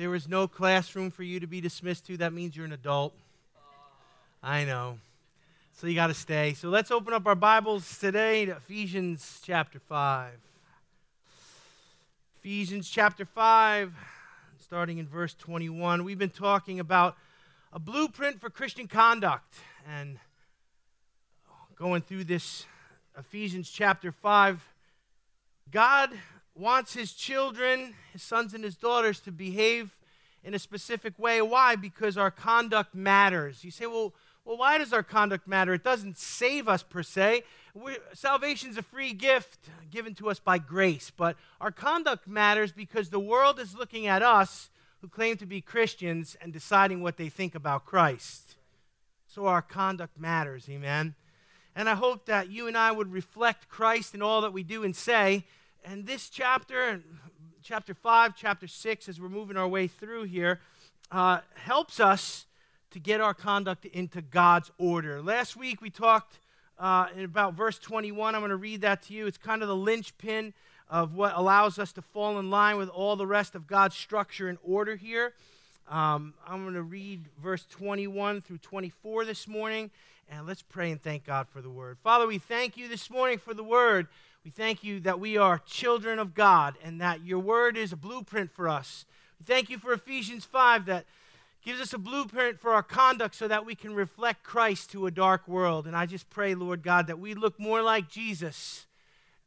there was no classroom for you to be dismissed to, that means you're an adult. I know. So you got to stay. So let's open up our Bibles today to Ephesians chapter 5. Ephesians chapter 5, starting in verse 21. We've been talking about a blueprint for Christian conduct and going through this Ephesians chapter 5. God wants his children, his sons and his daughters, to behave in a specific way. Why? Because our conduct matters. You say, well, well, why does our conduct matter? It doesn't save us per se. Salvation is a free gift given to us by grace, but our conduct matters because the world is looking at us who claim to be Christians and deciding what they think about Christ. So our conduct matters, amen. And I hope that you and I would reflect Christ in all that we do and say. And this chapter, chapter 5, chapter 6, as we're moving our way through here, uh, helps us to get our conduct into God's order. Last week we talked uh, about verse 21. I'm going to read that to you. It's kind of the linchpin of what allows us to fall in line with all the rest of God's structure and order here. Um, I'm going to read verse 21 through 24 this morning, and let's pray and thank God for the word. Father, we thank you this morning for the word. We thank you that we are children of God and that your word is a blueprint for us. We thank you for Ephesians 5 that gives us a blueprint for our conduct so that we can reflect Christ to a dark world. And I just pray, Lord God, that we look more like Jesus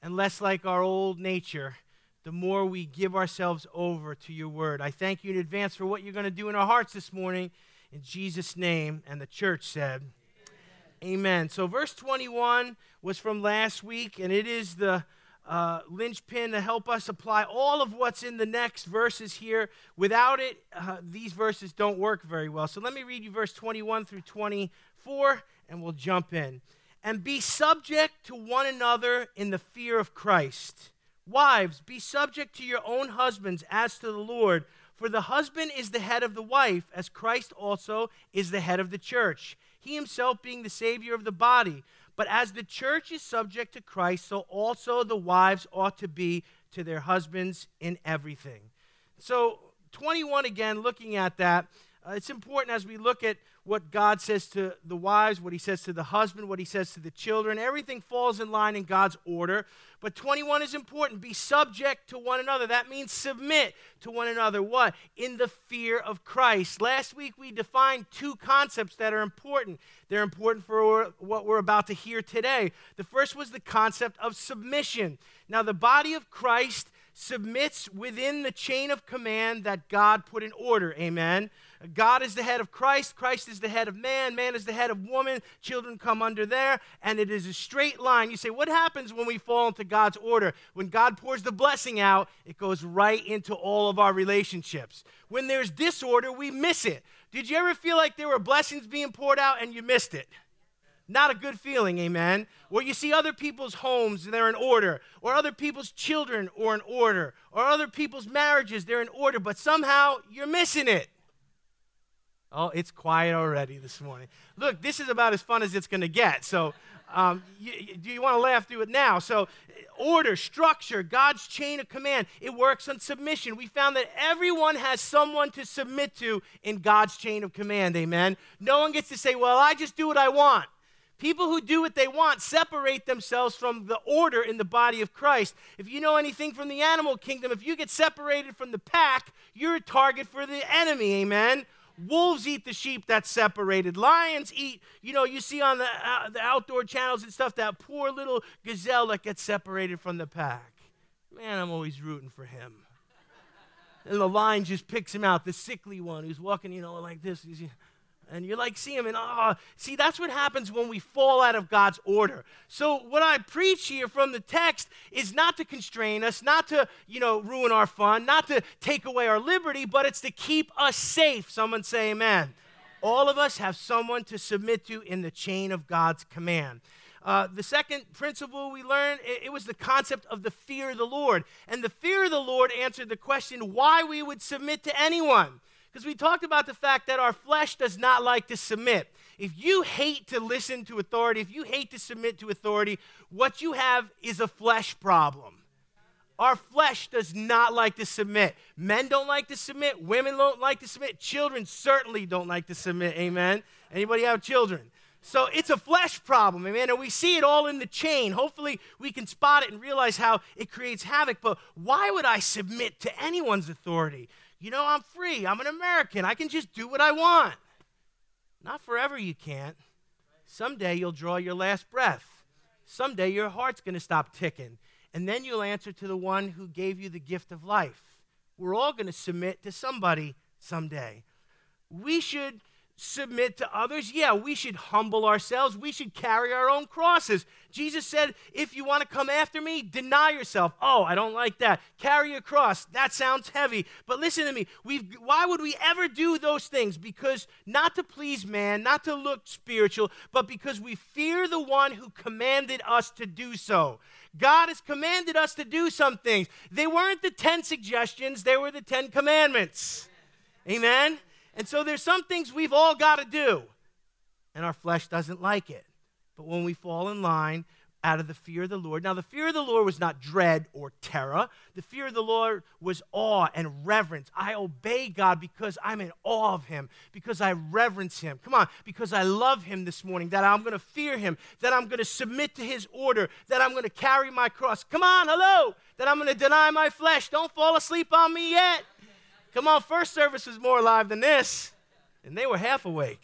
and less like our old nature the more we give ourselves over to your word. I thank you in advance for what you're going to do in our hearts this morning. In Jesus' name. And the church said, Amen. So, verse 21 was from last week, and it is the uh, linchpin to help us apply all of what's in the next verses here. Without it, uh, these verses don't work very well. So let me read you verse 21 through 24, and we'll jump in. And be subject to one another in the fear of Christ. Wives, be subject to your own husbands as to the Lord. For the husband is the head of the wife, as Christ also is the head of the church, he himself being the Savior of the body. But as the church is subject to Christ, so also the wives ought to be to their husbands in everything. So, 21 again, looking at that, uh, it's important as we look at what God says to the wives, what he says to the husband, what he says to the children. Everything falls in line in God's order. But 21 is important. Be subject to one another. That means submit to one another. What? In the fear of Christ. Last week we defined two concepts that are important. They're important for what we're about to hear today. The first was the concept of submission. Now, the body of Christ submits within the chain of command that God put in order. Amen. God is the head of Christ, Christ is the head of man, man is the head of woman, children come under there, and it is a straight line. You say, what happens when we fall into God's order? When God pours the blessing out, it goes right into all of our relationships. When there's disorder, we miss it. Did you ever feel like there were blessings being poured out and you missed it? Not a good feeling, amen. Where you see other people's homes, they're in order, or other people's children are in order, or other people's marriages, they're in order, but somehow you're missing it. Oh, it's quiet already this morning. Look, this is about as fun as it's going to get. So, um, you, do you want to laugh through it now? So, order, structure, God's chain of command, it works on submission. We found that everyone has someone to submit to in God's chain of command. Amen. No one gets to say, well, I just do what I want. People who do what they want separate themselves from the order in the body of Christ. If you know anything from the animal kingdom, if you get separated from the pack, you're a target for the enemy. Amen. Wolves eat the sheep that's separated. Lions eat, you know, you see on the, uh, the outdoor channels and stuff that poor little gazelle that gets separated from the pack. Man, I'm always rooting for him. And the lion just picks him out, the sickly one who's walking, you know, like this. He's, and you're like see him and oh see that's what happens when we fall out of god's order so what i preach here from the text is not to constrain us not to you know ruin our fun not to take away our liberty but it's to keep us safe someone say amen all of us have someone to submit to in the chain of god's command uh, the second principle we learned, it, it was the concept of the fear of the Lord. And the fear of the Lord answered the question why we would submit to anyone. Because we talked about the fact that our flesh does not like to submit. If you hate to listen to authority, if you hate to submit to authority, what you have is a flesh problem. Our flesh does not like to submit. Men don't like to submit. Women don't like to submit. Children certainly don't like to submit. Amen. Anybody have children? So it's a flesh problem, amen. And we see it all in the chain. Hopefully, we can spot it and realize how it creates havoc. But why would I submit to anyone's authority? You know, I'm free. I'm an American. I can just do what I want. Not forever, you can't. Someday you'll draw your last breath. Someday your heart's going to stop ticking. And then you'll answer to the one who gave you the gift of life. We're all going to submit to somebody someday. We should submit to others. Yeah, we should humble ourselves. We should carry our own crosses. Jesus said, if you want to come after me, deny yourself. Oh, I don't like that. Carry a cross. That sounds heavy. But listen to me. We've, why would we ever do those things? Because not to please man, not to look spiritual, but because we fear the one who commanded us to do so. God has commanded us to do some things. They weren't the 10 suggestions, they were the 10 commandments. Amen? And so there's some things we've all got to do, and our flesh doesn't like it. But when we fall in line out of the fear of the Lord, now the fear of the Lord was not dread or terror. The fear of the Lord was awe and reverence. I obey God because I'm in awe of Him, because I reverence Him. Come on, because I love Him this morning, that I'm going to fear Him, that I'm going to submit to His order, that I'm going to carry my cross. Come on, hello, that I'm going to deny my flesh. Don't fall asleep on me yet. Come on, first service was more alive than this, and they were half awake.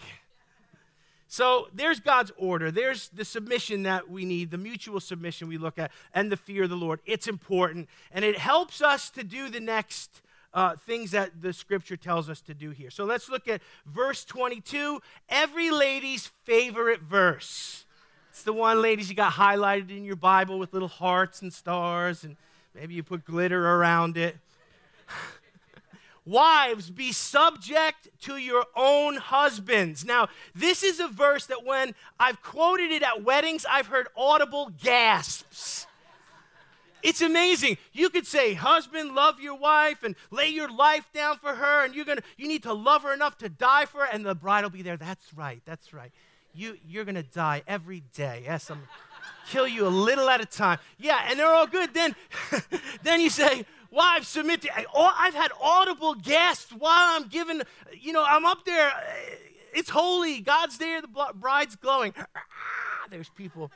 So there's God's order. There's the submission that we need, the mutual submission we look at, and the fear of the Lord. It's important, and it helps us to do the next uh, things that the scripture tells us to do here. So let's look at verse 22, every lady's favorite verse. It's the one, ladies, you got highlighted in your Bible with little hearts and stars, and maybe you put glitter around it. Wives, be subject to your own husbands. Now, this is a verse that when I've quoted it at weddings, I've heard audible gasps. It's amazing. You could say, husband, love your wife and lay your life down for her, and you're gonna you need to love her enough to die for her, and the bride will be there. That's right, that's right. You you're gonna die every day. Yes, I'm kill you a little at a time. Yeah, and they're all good. Then then you say, wives submit to. I've had audible gasps while I'm giving, you know, I'm up there. It's holy. God's there. The bride's glowing. Ah, There's people.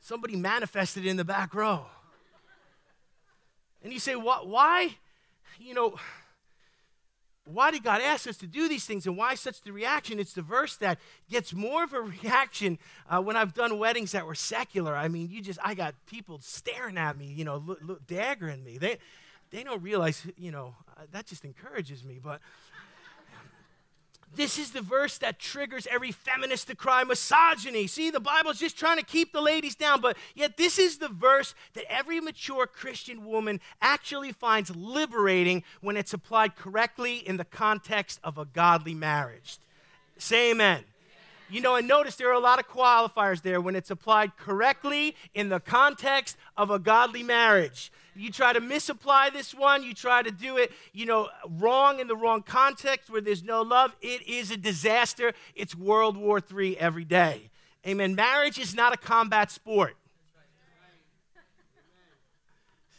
Somebody manifested in the back row. And you say, why? You know, why did God ask us to do these things and why such the reaction? It's the verse that gets more of a reaction uh, when I've done weddings that were secular. I mean, you just, I got people staring at me, you know, look, look, daggering me. They, they don't realize, you know, uh, that just encourages me. But this is the verse that triggers every feminist to cry misogyny. See, the Bible's just trying to keep the ladies down, but yet this is the verse that every mature Christian woman actually finds liberating when it's applied correctly in the context of a godly marriage. Say amen. You know, and notice there are a lot of qualifiers there when it's applied correctly in the context of a godly marriage. You try to misapply this one, you try to do it, you know, wrong in the wrong context where there's no love, it is a disaster. It's World War III every day. Amen. Marriage is not a combat sport.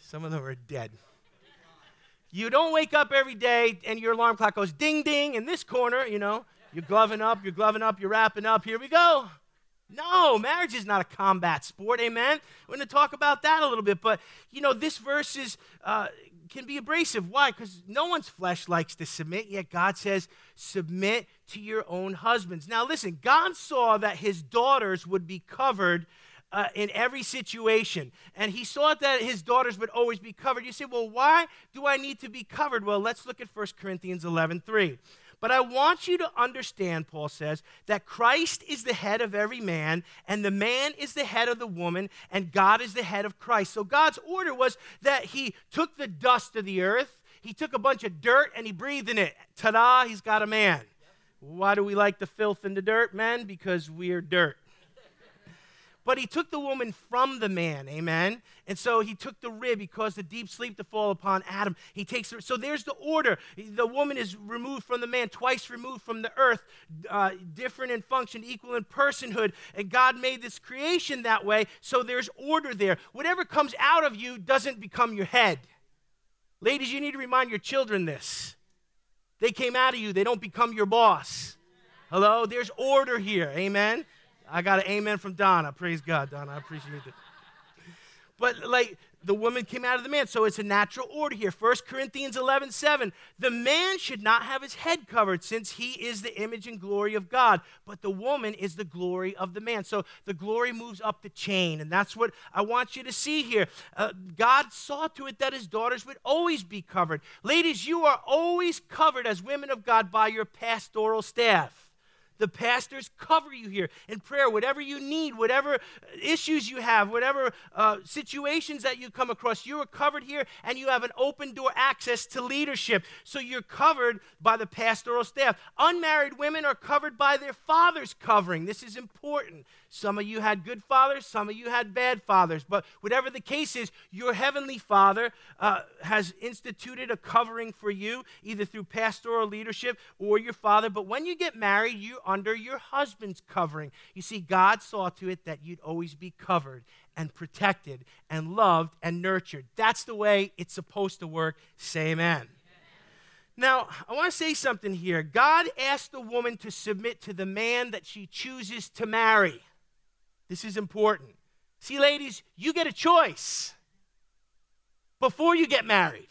Some of them are dead. You don't wake up every day and your alarm clock goes ding ding in this corner, you know. You're gloving up, you're gloving up, you're wrapping up. Here we go. No, marriage is not a combat sport, amen? We're going to talk about that a little bit, but you know, this verse is, uh, can be abrasive. Why? Because no one's flesh likes to submit, yet God says, submit to your own husbands. Now, listen, God saw that his daughters would be covered uh, in every situation. And he saw that his daughters would always be covered. You say, well, why do I need to be covered? Well, let's look at 1 Corinthians 11 3. But I want you to understand, Paul says, that Christ is the head of every man, and the man is the head of the woman, and God is the head of Christ. So God's order was that he took the dust of the earth, he took a bunch of dirt, and he breathed in it. Ta da, he's got a man. Why do we like the filth and the dirt, men? Because we're dirt. But he took the woman from the man, amen? And so he took the rib, he caused a deep sleep to fall upon Adam. He takes so there's the order. The woman is removed from the man, twice removed from the earth, uh, different in function, equal in personhood. And God made this creation that way, so there's order there. Whatever comes out of you doesn't become your head. Ladies, you need to remind your children this. They came out of you, they don't become your boss. Hello? There's order here. Amen? I got an amen from Donna. Praise God, Donna. I appreciate it. But like the woman came out of the man, so it's a natural order here. 1 Corinthians 11 7. The man should not have his head covered, since he is the image and glory of God, but the woman is the glory of the man. So the glory moves up the chain, and that's what I want you to see here. Uh, God saw to it that his daughters would always be covered. Ladies, you are always covered as women of God by your pastoral staff. The pastors cover you here in prayer. Whatever you need, whatever issues you have, whatever uh, situations that you come across, you are covered here and you have an open door access to leadership. So you're covered by the pastoral staff. Unmarried women are covered by their father's covering. This is important. Some of you had good fathers, some of you had bad fathers. But whatever the case is, your heavenly father uh, has instituted a covering for you, either through pastoral leadership or your father. But when you get married, you're under your husband's covering. You see, God saw to it that you'd always be covered and protected and loved and nurtured. That's the way it's supposed to work. Say amen. Now, I want to say something here. God asked the woman to submit to the man that she chooses to marry. This is important. See, ladies, you get a choice before you get married.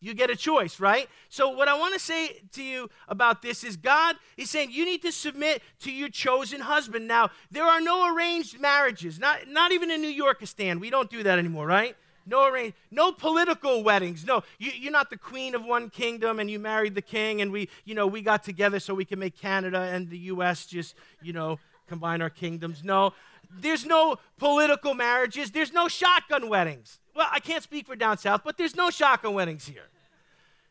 You get a choice, right? So, what I want to say to you about this is God is saying you need to submit to your chosen husband. Now, there are no arranged marriages, not, not even in New York, stand. We don't do that anymore, right? No arranged, no political weddings. No, you, are not the queen of one kingdom and you married the king and we, you know, we got together so we can make Canada and the U.S. just, you know, combine our kingdoms. No, there's no political marriages. There's no shotgun weddings. Well, I can't speak for down south, but there's no shotgun weddings here.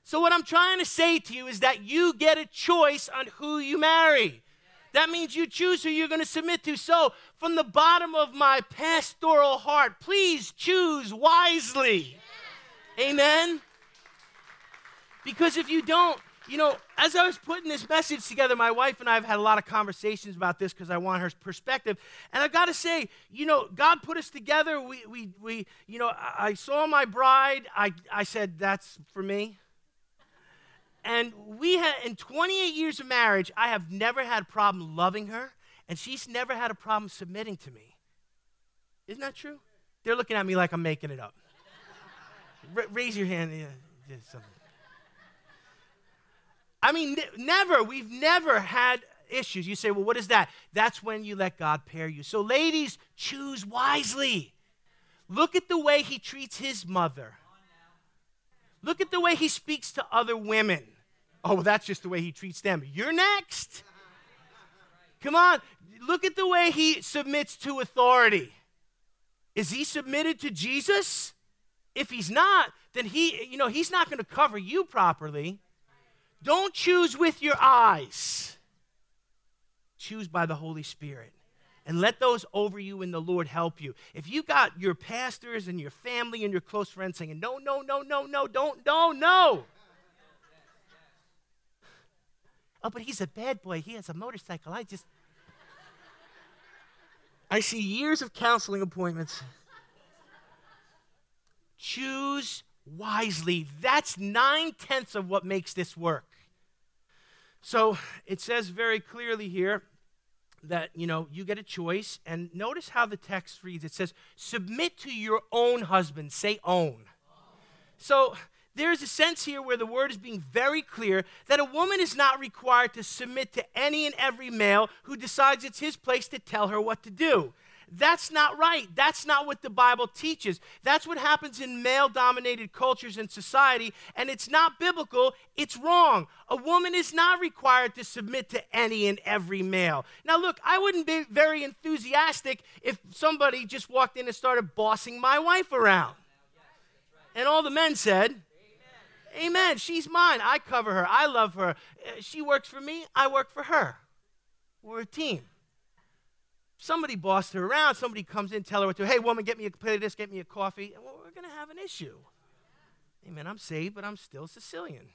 So, what I'm trying to say to you is that you get a choice on who you marry. That means you choose who you're going to submit to. So, from the bottom of my pastoral heart, please choose wisely. Amen? Because if you don't, you know, as I was putting this message together, my wife and I have had a lot of conversations about this because I want her perspective. And I've got to say, you know, God put us together. We, we, we you know, I, saw my bride. I, I said, that's for me. And we had, in 28 years of marriage, I have never had a problem loving her, and she's never had a problem submitting to me. Isn't that true? They're looking at me like I'm making it up. R- raise your hand. Yeah, I mean, never. We've never had issues. You say, well, what is that? That's when you let God pair you. So, ladies, choose wisely. Look at the way he treats his mother. Look at the way he speaks to other women. Oh, well, that's just the way he treats them. You're next. Come on. Look at the way he submits to authority. Is he submitted to Jesus? If he's not, then he, you know, he's not going to cover you properly. Don't choose with your eyes, choose by the Holy Spirit. And let those over you in the Lord help you. If you got your pastors and your family and your close friends saying, no, no, no, no, no, don't, no, no. Oh, but he's a bad boy. He has a motorcycle. I just. I see years of counseling appointments. Choose wisely. That's nine tenths of what makes this work. So it says very clearly here that, you know, you get a choice. And notice how the text reads it says, submit to your own husband. Say own. So there's a sense here where the word is being very clear that a woman is not required to submit to any and every male who decides it's his place to tell her what to do. That's not right. That's not what the Bible teaches. That's what happens in male dominated cultures and society, and it's not biblical. It's wrong. A woman is not required to submit to any and every male. Now, look, I wouldn't be very enthusiastic if somebody just walked in and started bossing my wife around. And all the men said, Amen. Amen. She's mine. I cover her. I love her. Uh, she works for me. I work for her. We're a team. Somebody bossed her around, somebody comes in, tell her what to, hey, woman, get me a plate of this, get me a coffee, well, we're going to have an issue. Amen. I'm saved, but I'm still Sicilian.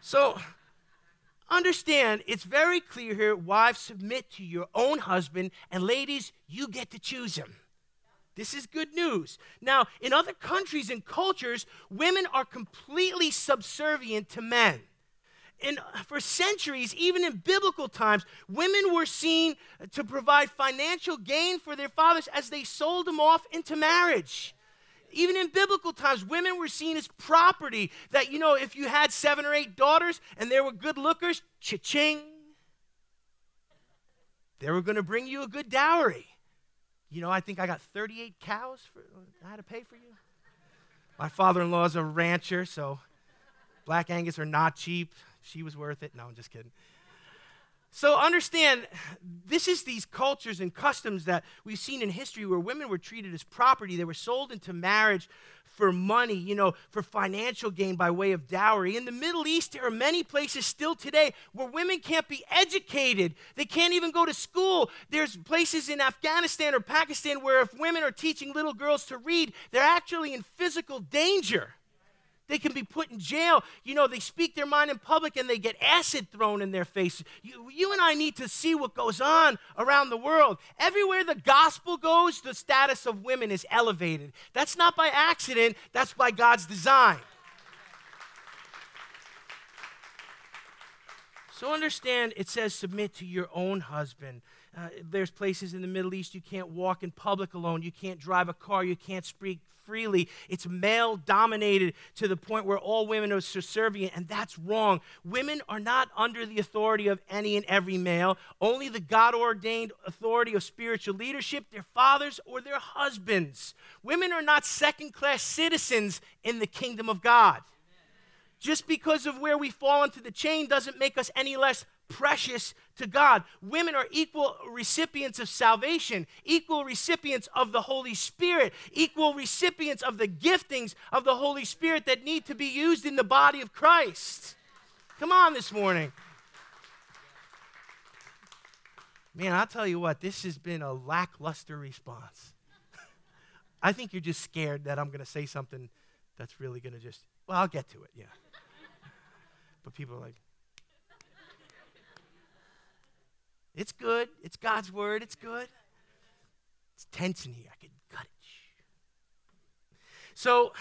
so, understand it's very clear here wives submit to your own husband, and ladies, you get to choose him. This is good news. Now, in other countries and cultures, women are completely subservient to men. And for centuries, even in biblical times, women were seen to provide financial gain for their fathers as they sold them off into marriage. Even in biblical times, women were seen as property. That, you know, if you had seven or eight daughters and they were good lookers, cha-ching, they were going to bring you a good dowry. You know, I think I got 38 cows for, I had to pay for you. My father in law is a rancher, so black Angus are not cheap. She was worth it. No, I'm just kidding. So understand, this is these cultures and customs that we've seen in history where women were treated as property. They were sold into marriage for money, you know, for financial gain by way of dowry. In the Middle East, there are many places still today where women can't be educated. They can't even go to school. There's places in Afghanistan or Pakistan where if women are teaching little girls to read, they're actually in physical danger. They can be put in jail. You know, they speak their mind in public and they get acid thrown in their faces. You, you and I need to see what goes on around the world. Everywhere the gospel goes, the status of women is elevated. That's not by accident, that's by God's design. So understand it says submit to your own husband. Uh, there's places in the Middle East you can't walk in public alone. You can't drive a car. You can't speak freely. It's male dominated to the point where all women are subservient, and that's wrong. Women are not under the authority of any and every male, only the God ordained authority of spiritual leadership, their fathers or their husbands. Women are not second class citizens in the kingdom of God. Just because of where we fall into the chain doesn't make us any less precious to God. Women are equal recipients of salvation, equal recipients of the Holy Spirit, equal recipients of the giftings of the Holy Spirit that need to be used in the body of Christ. Come on this morning. Man, I'll tell you what, this has been a lackluster response. I think you're just scared that I'm going to say something that's really going to just, well, I'll get to it, yeah. But people are like, It's good. It's God's word. It's good. It's tense in here. I can cut it. So,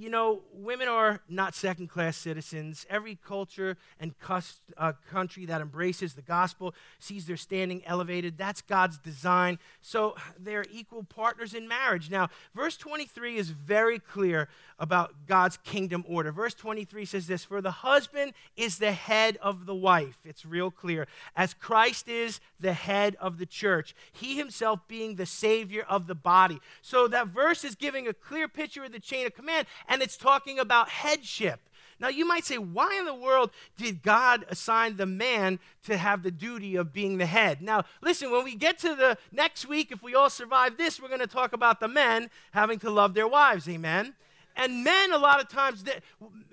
you know, women are not second class citizens. Every culture and cust- uh, country that embraces the gospel sees their standing elevated. That's God's design. So they're equal partners in marriage. Now, verse 23 is very clear about God's kingdom order. Verse 23 says this For the husband is the head of the wife. It's real clear. As Christ is the head of the church, he himself being the savior of the body. So that verse is giving a clear picture of the chain of command, and it's talking about headship. Now, you might say, why in the world did God assign the man to have the duty of being the head? Now, listen, when we get to the next week, if we all survive this, we're going to talk about the men having to love their wives. Amen. And men, a lot of times, the,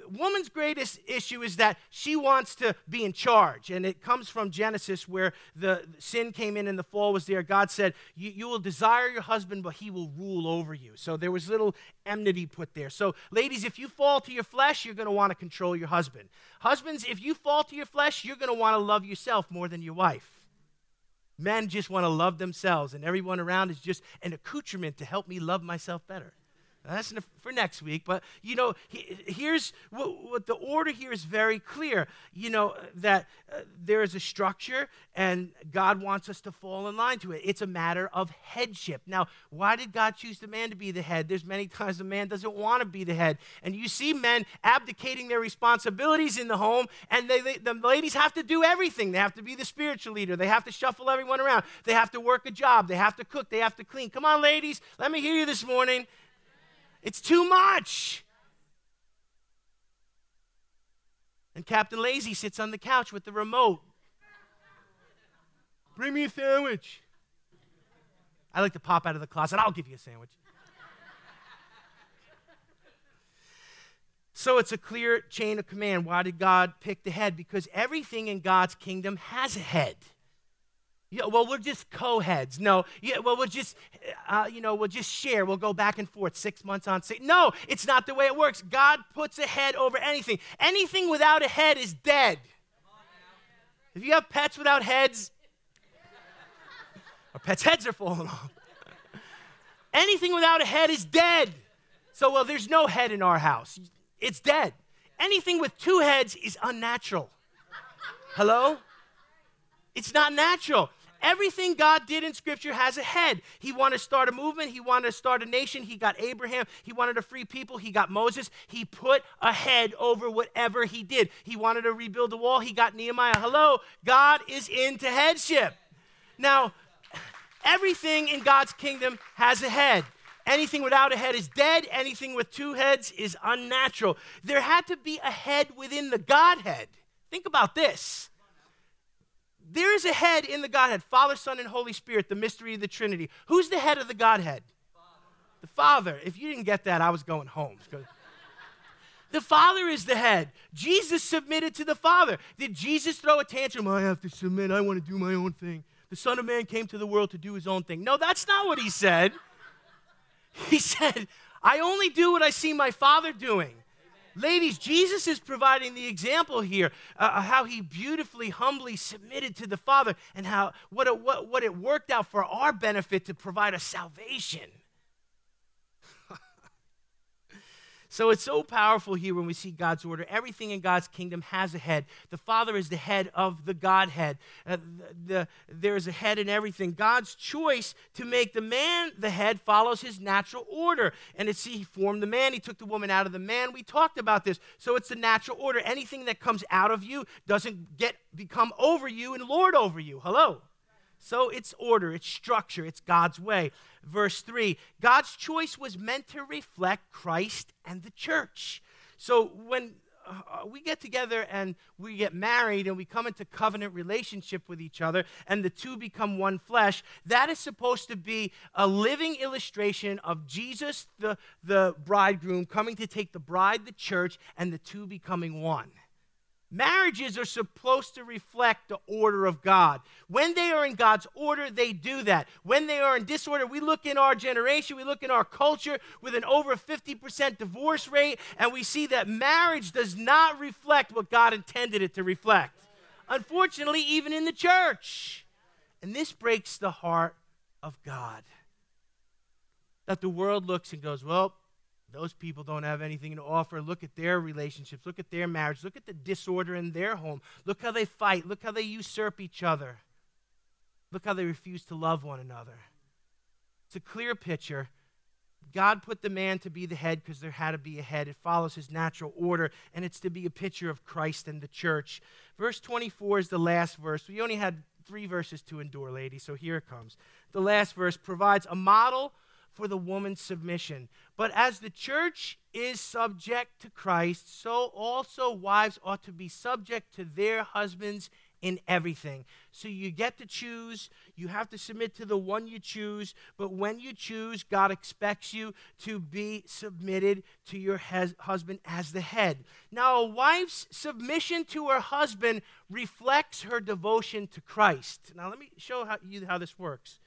woman's greatest issue is that she wants to be in charge. And it comes from Genesis where the sin came in and the fall was there. God said, You will desire your husband, but he will rule over you. So there was little enmity put there. So, ladies, if you fall to your flesh, you're going to want to control your husband. Husbands, if you fall to your flesh, you're going to want to love yourself more than your wife. Men just want to love themselves, and everyone around is just an accoutrement to help me love myself better. That's for next week. But, you know, here's what, what, the order here is very clear. You know, that uh, there is a structure and God wants us to fall in line to it. It's a matter of headship. Now, why did God choose the man to be the head? There's many times the man doesn't want to be the head. And you see men abdicating their responsibilities in the home, and they, they, the ladies have to do everything. They have to be the spiritual leader, they have to shuffle everyone around, they have to work a job, they have to cook, they have to clean. Come on, ladies, let me hear you this morning. It's too much. And Captain Lazy sits on the couch with the remote. Bring me a sandwich. I like to pop out of the closet. I'll give you a sandwich. so it's a clear chain of command. Why did God pick the head? Because everything in God's kingdom has a head. Yeah, well, we're just co-heads. No, yeah, well, we'll just, uh, you know, we'll just share. We'll go back and forth six months on six. No, it's not the way it works. God puts a head over anything. Anything without a head is dead. If you have pets without heads, our pets' heads are falling off. Anything without a head is dead. So, well, there's no head in our house. It's dead. Anything with two heads is unnatural. Hello? It's not natural. Everything God did in Scripture has a head. He wanted to start a movement. He wanted to start a nation. He got Abraham. He wanted to free people. He got Moses. He put a head over whatever he did. He wanted to rebuild the wall. He got Nehemiah. Hello, God is into headship. Now, everything in God's kingdom has a head. Anything without a head is dead. Anything with two heads is unnatural. There had to be a head within the Godhead. Think about this there is a head in the Godhead Father, Son, and Holy Spirit, the mystery of the Trinity. Who's the head of the Godhead? Father. The Father. If you didn't get that, I was going home. the Father is the head. Jesus submitted to the Father. Did Jesus throw a tantrum? I have to submit. I want to do my own thing. The Son of Man came to the world to do his own thing. No, that's not what he said. He said, I only do what I see my Father doing. Ladies, Jesus is providing the example here uh, uh, how he beautifully, humbly submitted to the Father and how what it, what, what it worked out for our benefit to provide a salvation. So it's so powerful here when we see God's order. Everything in God's kingdom has a head. The Father is the head of the Godhead. Uh, the, the, there's a head in everything. God's choice to make the man the head follows his natural order. And it's see, he formed the man, he took the woman out of the man. We talked about this. So it's the natural order. Anything that comes out of you doesn't get become over you and lord over you. Hello. So it's order, it's structure, it's God's way. Verse 3 God's choice was meant to reflect Christ and the church. So when uh, we get together and we get married and we come into covenant relationship with each other and the two become one flesh that is supposed to be a living illustration of jesus the, the bridegroom coming to take the bride the church and the two becoming one Marriages are supposed to reflect the order of God. When they are in God's order, they do that. When they are in disorder, we look in our generation, we look in our culture with an over 50% divorce rate, and we see that marriage does not reflect what God intended it to reflect. Unfortunately, even in the church. And this breaks the heart of God. That the world looks and goes, well, those people don't have anything to offer. Look at their relationships. Look at their marriage. Look at the disorder in their home. Look how they fight. Look how they usurp each other. Look how they refuse to love one another. It's a clear picture. God put the man to be the head because there had to be a head. It follows his natural order, and it's to be a picture of Christ and the church. Verse 24 is the last verse. We only had three verses to endure, ladies, so here it comes. The last verse provides a model for the woman's submission. But as the church is subject to Christ, so also wives ought to be subject to their husbands in everything. So you get to choose, you have to submit to the one you choose, but when you choose, God expects you to be submitted to your husband as the head. Now, a wife's submission to her husband reflects her devotion to Christ. Now, let me show how, you how this works.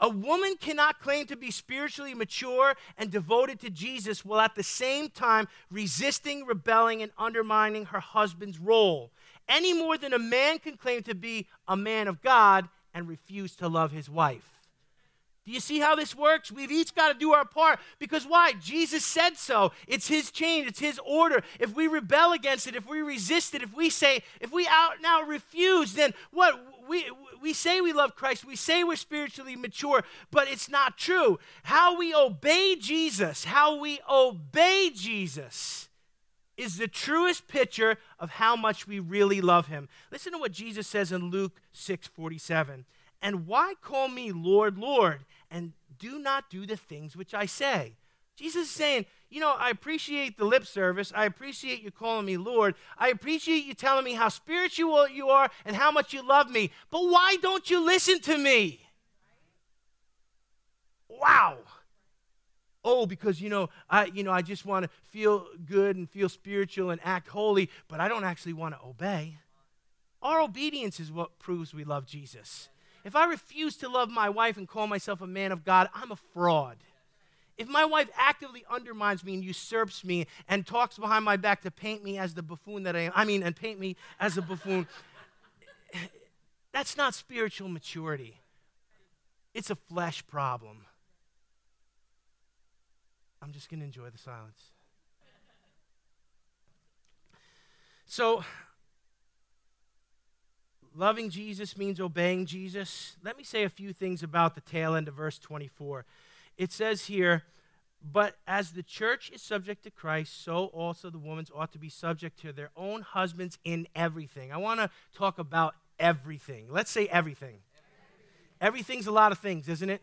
A woman cannot claim to be spiritually mature and devoted to Jesus while at the same time resisting, rebelling, and undermining her husband's role, any more than a man can claim to be a man of God and refuse to love his wife. Do you see how this works? We've each got to do our part. Because why? Jesus said so. It's his change, it's his order. If we rebel against it, if we resist it, if we say, if we out now refuse, then what? We, we say we love Christ, we say we're spiritually mature, but it's not true. How we obey Jesus, how we obey Jesus is the truest picture of how much we really love him. Listen to what Jesus says in Luke 6 47. And why call me Lord, Lord, and do not do the things which I say? Jesus is saying, you know, I appreciate the lip service. I appreciate you calling me Lord. I appreciate you telling me how spiritual you are and how much you love me. But why don't you listen to me? Wow. Oh, because you know, I you know, I just want to feel good and feel spiritual and act holy, but I don't actually want to obey. Our obedience is what proves we love Jesus. if I refuse to love my wife and call myself a man of God, I'm a fraud. If my wife actively undermines me and usurps me and talks behind my back to paint me as the buffoon that I am, I mean, and paint me as a buffoon, that's not spiritual maturity. It's a flesh problem. I'm just going to enjoy the silence. So, loving Jesus means obeying Jesus. Let me say a few things about the tail end of verse 24. It says here, but as the church is subject to Christ, so also the women ought to be subject to their own husbands in everything. I want to talk about everything. Let's say everything. Everything's a lot of things, isn't it?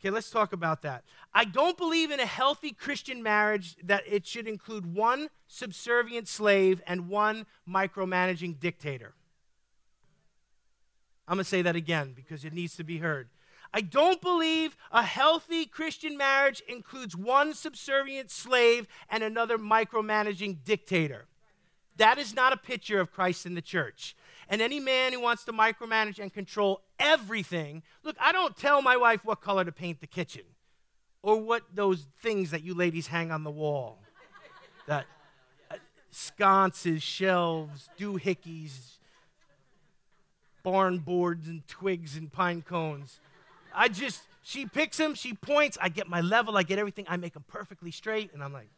Okay, let's talk about that. I don't believe in a healthy Christian marriage that it should include one subservient slave and one micromanaging dictator. I'm going to say that again because it needs to be heard. I don't believe a healthy Christian marriage includes one subservient slave and another micromanaging dictator. That is not a picture of Christ in the church. And any man who wants to micromanage and control everything, look, I don't tell my wife what color to paint the kitchen or what those things that you ladies hang on the wall that uh, sconces, shelves, doohickeys, barn boards, and twigs and pine cones. I just, she picks him, she points, I get my level, I get everything, I make them perfectly straight, and I'm like,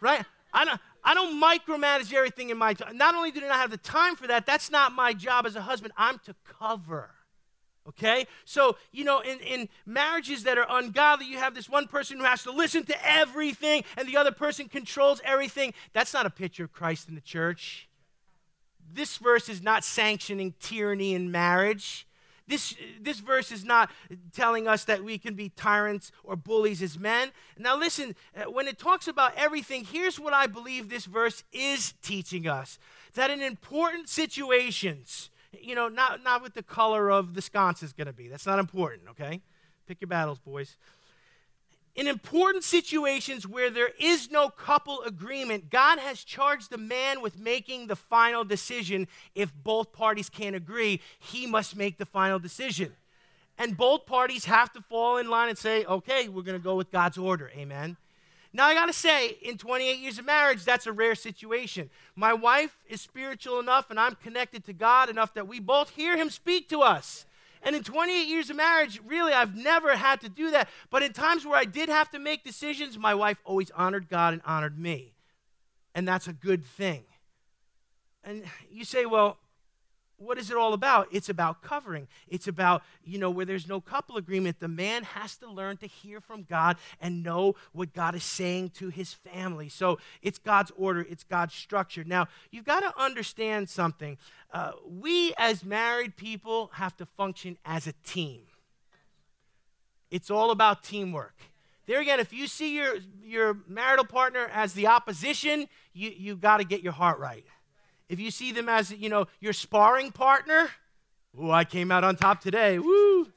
right? I don't, I don't micromanage everything in my time. Not only do I not have the time for that, that's not my job as a husband. I'm to cover. Okay? So, you know, in, in marriages that are ungodly, you have this one person who has to listen to everything and the other person controls everything. That's not a picture of Christ in the church. This verse is not sanctioning tyranny in marriage. This, this verse is not telling us that we can be tyrants or bullies as men. Now, listen, uh, when it talks about everything, here's what I believe this verse is teaching us that in important situations, you know, not, not what the color of the sconce is going to be. That's not important, okay? Pick your battles, boys. In important situations where there is no couple agreement, God has charged the man with making the final decision. If both parties can't agree, he must make the final decision. And both parties have to fall in line and say, okay, we're going to go with God's order. Amen. Now, I got to say, in 28 years of marriage, that's a rare situation. My wife is spiritual enough, and I'm connected to God enough that we both hear Him speak to us. And in 28 years of marriage, really, I've never had to do that. But in times where I did have to make decisions, my wife always honored God and honored me. And that's a good thing. And you say, well, what is it all about? It's about covering. It's about, you know, where there's no couple agreement, the man has to learn to hear from God and know what God is saying to his family. So it's God's order, it's God's structure. Now, you've got to understand something. Uh, we, as married people, have to function as a team. It's all about teamwork. There again, if you see your, your marital partner as the opposition, you, you got to get your heart right. If you see them as, you know, your sparring partner, oh, I came out on top today. Woo!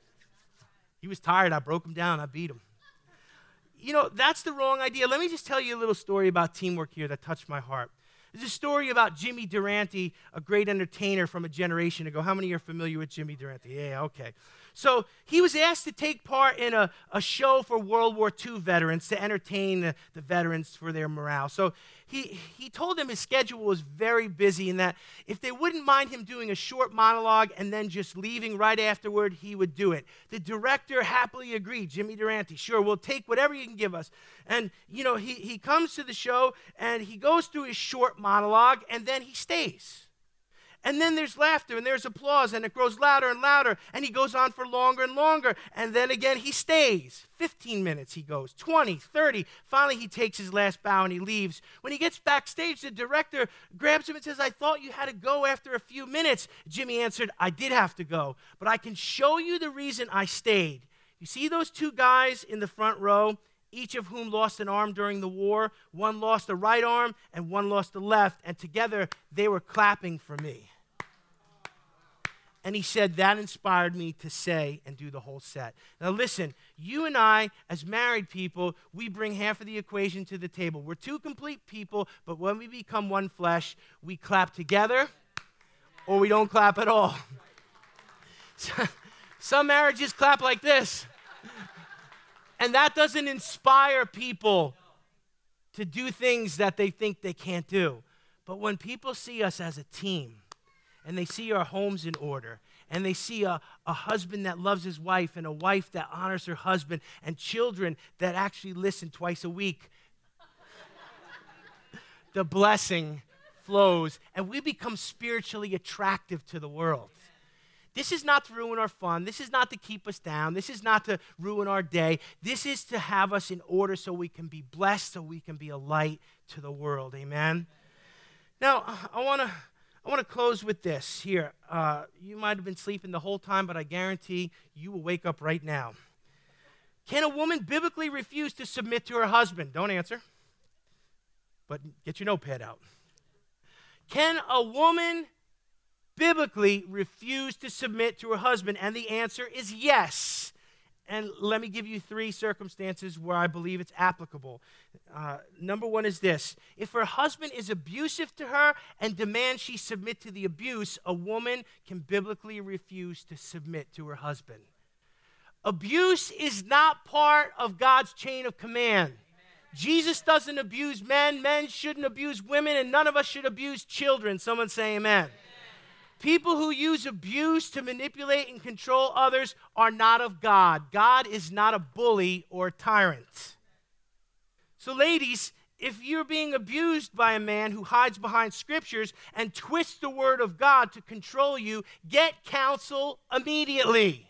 He was tired. I broke him down. I beat him. You know, that's the wrong idea. Let me just tell you a little story about teamwork here that touched my heart. There's a story about Jimmy Durante, a great entertainer from a generation ago. How many are familiar with Jimmy Durante? Yeah, okay. So he was asked to take part in a, a show for World War II veterans to entertain the, the veterans for their morale. So he, he told them his schedule was very busy and that if they wouldn't mind him doing a short monologue and then just leaving right afterward, he would do it. The director happily agreed. Jimmy Durante, sure, we'll take whatever you can give us. And, you know, he, he comes to the show and he goes through his short monologue and then he stays. And then there's laughter and there's applause and it grows louder and louder and he goes on for longer and longer. And then again he stays. 15 minutes he goes, 20, 30. Finally he takes his last bow and he leaves. When he gets backstage, the director grabs him and says, I thought you had to go after a few minutes. Jimmy answered, I did have to go, but I can show you the reason I stayed. You see those two guys in the front row? each of whom lost an arm during the war. One lost a right arm and one lost the left, and together they were clapping for me. And he said, That inspired me to say and do the whole set. Now, listen, you and I, as married people, we bring half of the equation to the table. We're two complete people, but when we become one flesh, we clap together or we don't clap at all. Some marriages clap like this. And that doesn't inspire people to do things that they think they can't do. But when people see us as a team and they see our homes in order and they see a, a husband that loves his wife and a wife that honors her husband and children that actually listen twice a week, the blessing flows and we become spiritually attractive to the world. This is not to ruin our fun. This is not to keep us down. This is not to ruin our day. This is to have us in order so we can be blessed, so we can be a light to the world. Amen. Now, I want to I want to close with this here. Uh, you might have been sleeping the whole time, but I guarantee you will wake up right now. Can a woman biblically refuse to submit to her husband? Don't answer, but get your notepad out. Can a woman biblically refuse to submit to her husband? And the answer is yes. And let me give you three circumstances where I believe it's applicable. Uh, number one is this if her husband is abusive to her and demands she submit to the abuse, a woman can biblically refuse to submit to her husband. Abuse is not part of God's chain of command. Jesus doesn't abuse men, men shouldn't abuse women, and none of us should abuse children. Someone say amen. People who use abuse to manipulate and control others are not of God. God is not a bully or a tyrant. So, ladies, if you're being abused by a man who hides behind scriptures and twists the word of God to control you, get counsel immediately.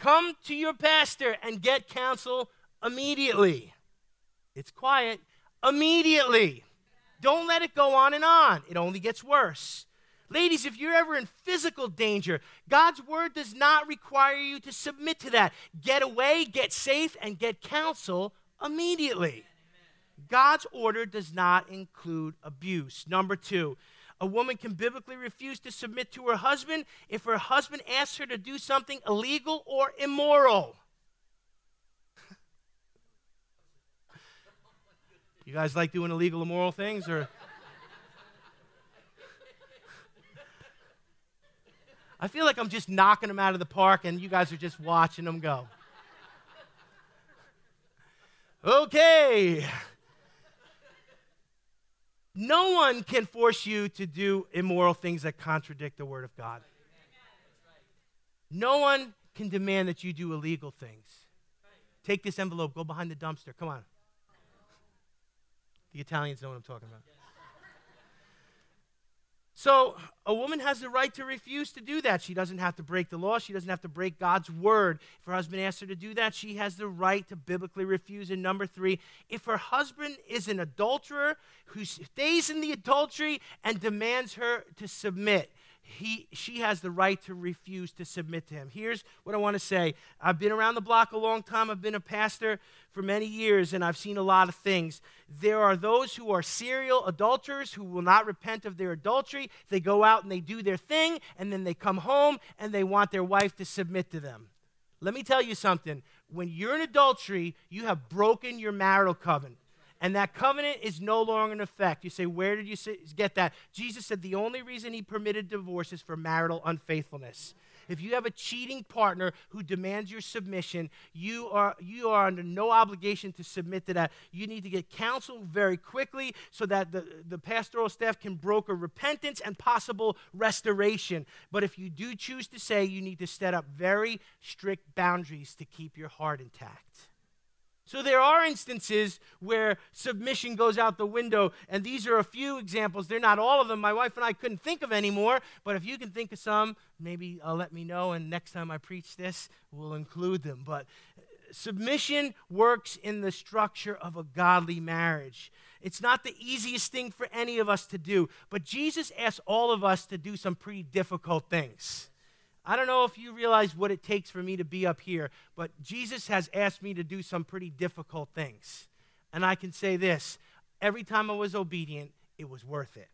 Come to your pastor and get counsel immediately. It's quiet. Immediately. Don't let it go on and on. It only gets worse. Ladies, if you're ever in physical danger, God's word does not require you to submit to that. Get away, get safe, and get counsel immediately. God's order does not include abuse. Number two, a woman can biblically refuse to submit to her husband if her husband asks her to do something illegal or immoral. you guys like doing illegal, immoral things, or? I feel like I'm just knocking them out of the park and you guys are just watching them go. Okay. No one can force you to do immoral things that contradict the Word of God. No one can demand that you do illegal things. Take this envelope, go behind the dumpster. Come on. The Italians know what I'm talking about. So, a woman has the right to refuse to do that. She doesn't have to break the law. She doesn't have to break God's word. If her husband asks her to do that, she has the right to biblically refuse. And number three, if her husband is an adulterer who stays in the adultery and demands her to submit, he, she has the right to refuse to submit to him. Here's what I want to say I've been around the block a long time, I've been a pastor for many years, and I've seen a lot of things. There are those who are serial adulterers who will not repent of their adultery. They go out and they do their thing, and then they come home and they want their wife to submit to them. Let me tell you something. When you're in adultery, you have broken your marital covenant and that covenant is no longer in effect. You say, Where did you get that? Jesus said the only reason he permitted divorce is for marital unfaithfulness. If you have a cheating partner who demands your submission, you are, you are under no obligation to submit to that. You need to get counsel very quickly so that the, the pastoral staff can broker repentance and possible restoration. But if you do choose to say, you need to set up very strict boundaries to keep your heart intact. So there are instances where submission goes out the window, and these are a few examples. They're not all of them. My wife and I couldn't think of any more, but if you can think of some, maybe uh, let me know, and next time I preach this, we'll include them. But uh, submission works in the structure of a godly marriage. It's not the easiest thing for any of us to do, but Jesus asks all of us to do some pretty difficult things. I don't know if you realize what it takes for me to be up here, but Jesus has asked me to do some pretty difficult things. And I can say this every time I was obedient, it was worth it.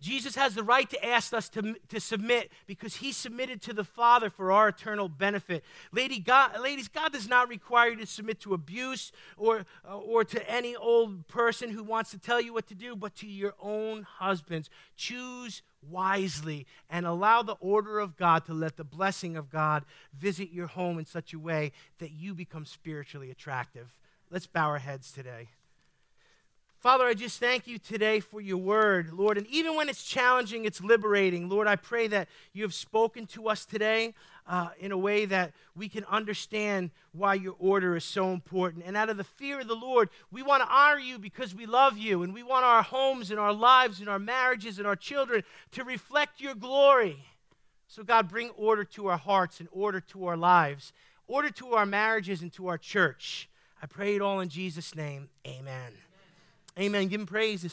Jesus has the right to ask us to, to submit because he submitted to the Father for our eternal benefit. Lady God, ladies, God does not require you to submit to abuse or, uh, or to any old person who wants to tell you what to do, but to your own husbands. Choose wisely and allow the order of God to let the blessing of God visit your home in such a way that you become spiritually attractive. Let's bow our heads today. Father, I just thank you today for your word, Lord. And even when it's challenging, it's liberating. Lord, I pray that you have spoken to us today uh, in a way that we can understand why your order is so important. And out of the fear of the Lord, we want to honor you because we love you. And we want our homes and our lives and our marriages and our children to reflect your glory. So, God, bring order to our hearts and order to our lives, order to our marriages and to our church. I pray it all in Jesus' name. Amen. Amen. Give him praise